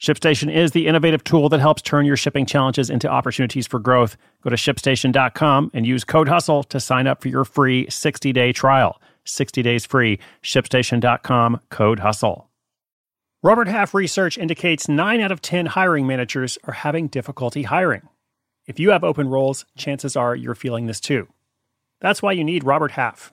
ShipStation is the innovative tool that helps turn your shipping challenges into opportunities for growth. Go to shipstation.com and use code HUSTLE to sign up for your free 60 day trial. 60 days free. ShipStation.com, code HUSTLE. Robert Half research indicates 9 out of 10 hiring managers are having difficulty hiring. If you have open roles, chances are you're feeling this too. That's why you need Robert Half.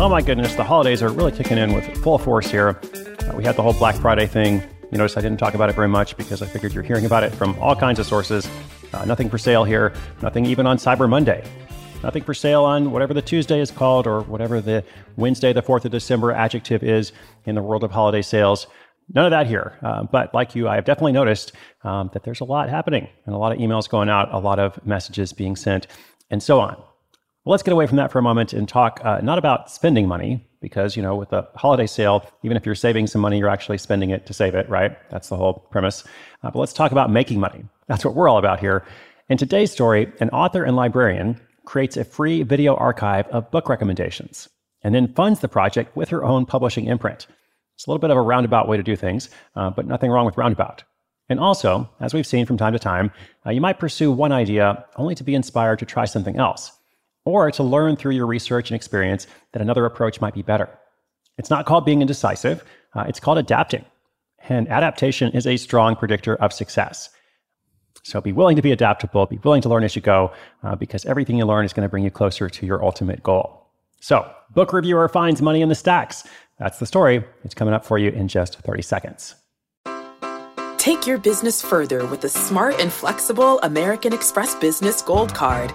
Oh my goodness, the holidays are really kicking in with full force here. Uh, we had the whole Black Friday thing. You notice I didn't talk about it very much because I figured you're hearing about it from all kinds of sources. Uh, nothing for sale here, nothing even on Cyber Monday. Nothing for sale on whatever the Tuesday is called or whatever the Wednesday, the 4th of December adjective is in the world of holiday sales. None of that here. Uh, but like you, I have definitely noticed um, that there's a lot happening and a lot of emails going out, a lot of messages being sent, and so on. Well, let's get away from that for a moment and talk uh, not about spending money, because, you know, with a holiday sale, even if you're saving some money, you're actually spending it to save it, right? That's the whole premise. Uh, but let's talk about making money. That's what we're all about here. In today's story, an author and librarian creates a free video archive of book recommendations and then funds the project with her own publishing imprint. It's a little bit of a roundabout way to do things, uh, but nothing wrong with roundabout. And also, as we've seen from time to time, uh, you might pursue one idea only to be inspired to try something else or to learn through your research and experience that another approach might be better. It's not called being indecisive, uh, it's called adapting. And adaptation is a strong predictor of success. So be willing to be adaptable, be willing to learn as you go, uh, because everything you learn is going to bring you closer to your ultimate goal. So, book reviewer finds money in the stacks. That's the story. It's coming up for you in just 30 seconds. Take your business further with the smart and flexible American Express Business Gold Card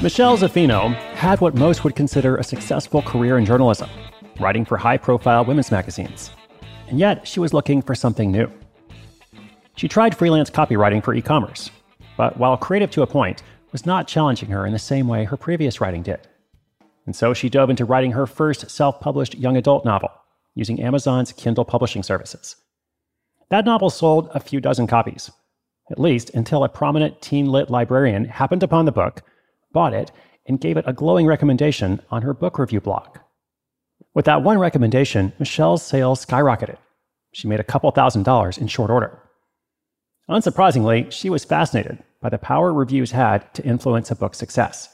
Michelle Zaffino had what most would consider a successful career in journalism, writing for high profile women's magazines. And yet, she was looking for something new. She tried freelance copywriting for e commerce, but while creative to a point, was not challenging her in the same way her previous writing did. And so she dove into writing her first self published young adult novel using Amazon's Kindle publishing services. That novel sold a few dozen copies, at least until a prominent teen lit librarian happened upon the book bought it, and gave it a glowing recommendation on her book review blog. With that one recommendation, Michelle's sales skyrocketed. She made a couple thousand dollars in short order. Unsurprisingly, she was fascinated by the power reviews had to influence a book's success.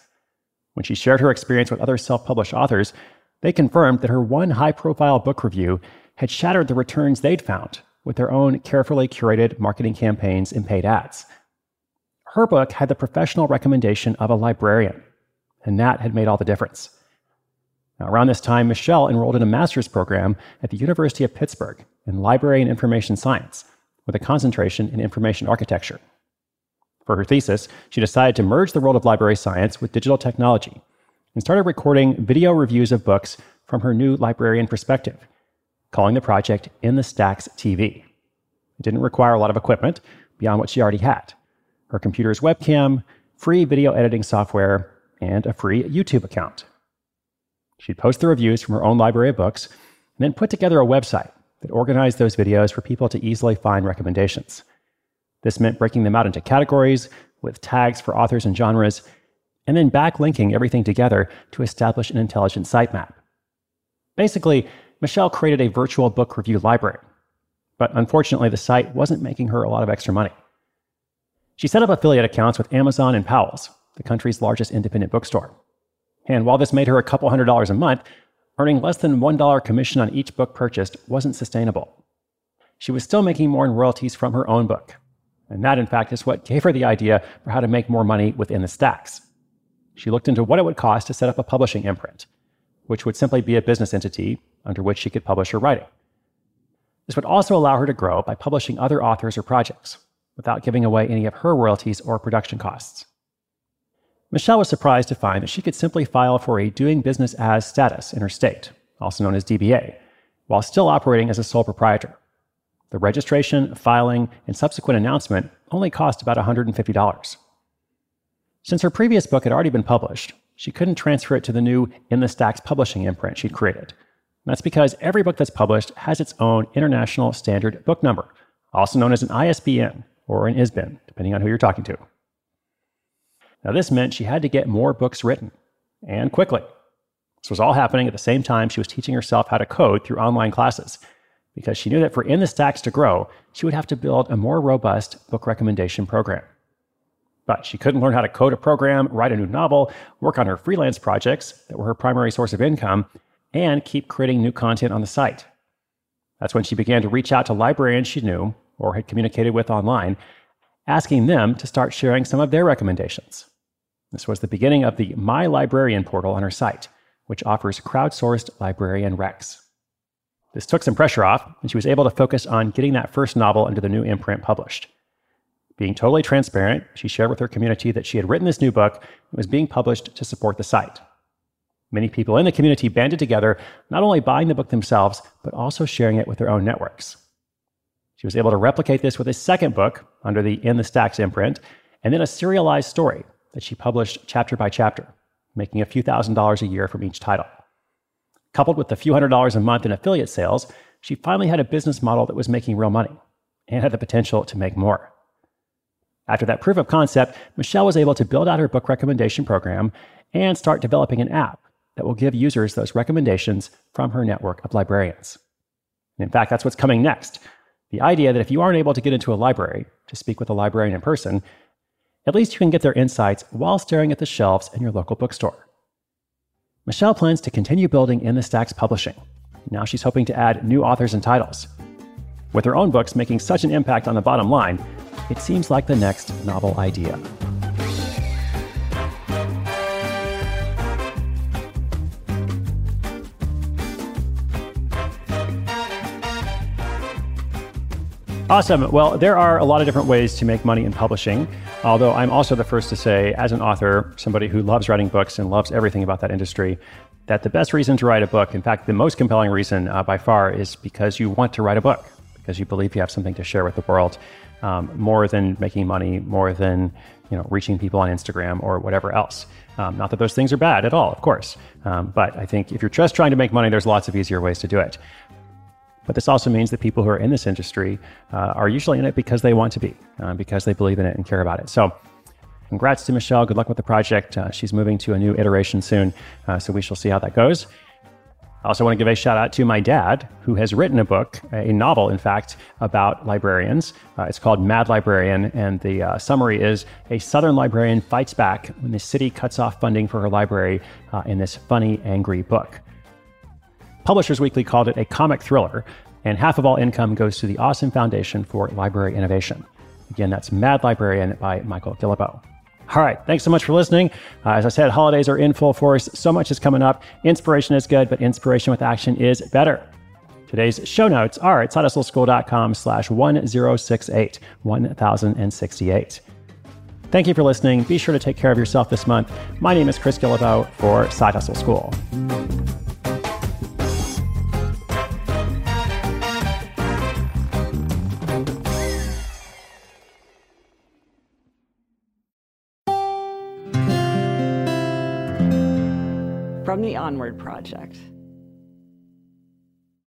When she shared her experience with other self published authors, they confirmed that her one high profile book review had shattered the returns they'd found with their own carefully curated marketing campaigns and paid ads. Her book had the professional recommendation of a librarian, and that had made all the difference. Now, around this time, Michelle enrolled in a master's program at the University of Pittsburgh in library and information science with a concentration in information architecture. For her thesis, she decided to merge the world of library science with digital technology and started recording video reviews of books from her new librarian perspective, calling the project In the Stacks TV. It didn't require a lot of equipment beyond what she already had her computer's webcam, free video editing software, and a free YouTube account. She'd post the reviews from her own library of books and then put together a website that organized those videos for people to easily find recommendations. This meant breaking them out into categories with tags for authors and genres, and then backlinking everything together to establish an intelligent sitemap. Basically, Michelle created a virtual book review library, but unfortunately, the site wasn't making her a lot of extra money. She set up affiliate accounts with Amazon and Powell's, the country's largest independent bookstore. And while this made her a couple hundred dollars a month, earning less than $1 commission on each book purchased wasn't sustainable. She was still making more in royalties from her own book. And that, in fact, is what gave her the idea for how to make more money within the stacks. She looked into what it would cost to set up a publishing imprint, which would simply be a business entity under which she could publish her writing. This would also allow her to grow by publishing other authors or projects without giving away any of her royalties or production costs. Michelle was surprised to find that she could simply file for a doing business as status in her state, also known as DBA, while still operating as a sole proprietor. The registration, filing, and subsequent announcement only cost about $150. Since her previous book had already been published, she couldn't transfer it to the new In the Stacks publishing imprint she'd created. That's because every book that's published has its own International Standard Book Number, also known as an ISBN or an ISBN, depending on who you're talking to. Now, this meant she had to get more books written, and quickly. This was all happening at the same time she was teaching herself how to code through online classes, because she knew that for In the Stacks to grow, she would have to build a more robust book recommendation program. But she couldn't learn how to code a program, write a new novel, work on her freelance projects that were her primary source of income, and keep creating new content on the site. That's when she began to reach out to librarians she knew or had communicated with online, asking them to start sharing some of their recommendations. This was the beginning of the My Librarian portal on her site, which offers crowdsourced librarian recs. This took some pressure off, and she was able to focus on getting that first novel under the new imprint published. Being totally transparent, she shared with her community that she had written this new book and was being published to support the site. Many people in the community banded together, not only buying the book themselves, but also sharing it with their own networks. She was able to replicate this with a second book under the In the Stacks imprint, and then a serialized story that she published chapter by chapter, making a few thousand dollars a year from each title. Coupled with a few hundred dollars a month in affiliate sales, she finally had a business model that was making real money and had the potential to make more. After that proof of concept, Michelle was able to build out her book recommendation program and start developing an app that will give users those recommendations from her network of librarians. in fact, that's what's coming next. The idea that if you aren't able to get into a library to speak with a librarian in person, at least you can get their insights while staring at the shelves in your local bookstore. Michelle plans to continue building In the Stacks publishing. Now she's hoping to add new authors and titles. With her own books making such an impact on the bottom line, it seems like the next novel idea. Awesome. Well, there are a lot of different ways to make money in publishing. Although I'm also the first to say, as an author, somebody who loves writing books and loves everything about that industry, that the best reason to write a book, in fact, the most compelling reason uh, by far, is because you want to write a book, because you believe you have something to share with the world, um, more than making money, more than you know reaching people on Instagram or whatever else. Um, not that those things are bad at all, of course, um, but I think if you're just trying to make money, there's lots of easier ways to do it. But this also means that people who are in this industry uh, are usually in it because they want to be, uh, because they believe in it and care about it. So, congrats to Michelle. Good luck with the project. Uh, she's moving to a new iteration soon, uh, so we shall see how that goes. I also want to give a shout out to my dad, who has written a book, a novel, in fact, about librarians. Uh, it's called Mad Librarian, and the uh, summary is a Southern librarian fights back when the city cuts off funding for her library in this funny, angry book. Publishers Weekly called it a comic thriller, and half of all income goes to the Awesome Foundation for Library Innovation. Again, that's Mad Librarian by Michael Guillebeau. All right. Thanks so much for listening. Uh, as I said, holidays are in full force. So much is coming up. Inspiration is good, but inspiration with action is better. Today's show notes are at sidehustleschool.com slash 1068, 1068. Thank you for listening. Be sure to take care of yourself this month. My name is Chris Guillebeau for Side Hustle School. Onward Project.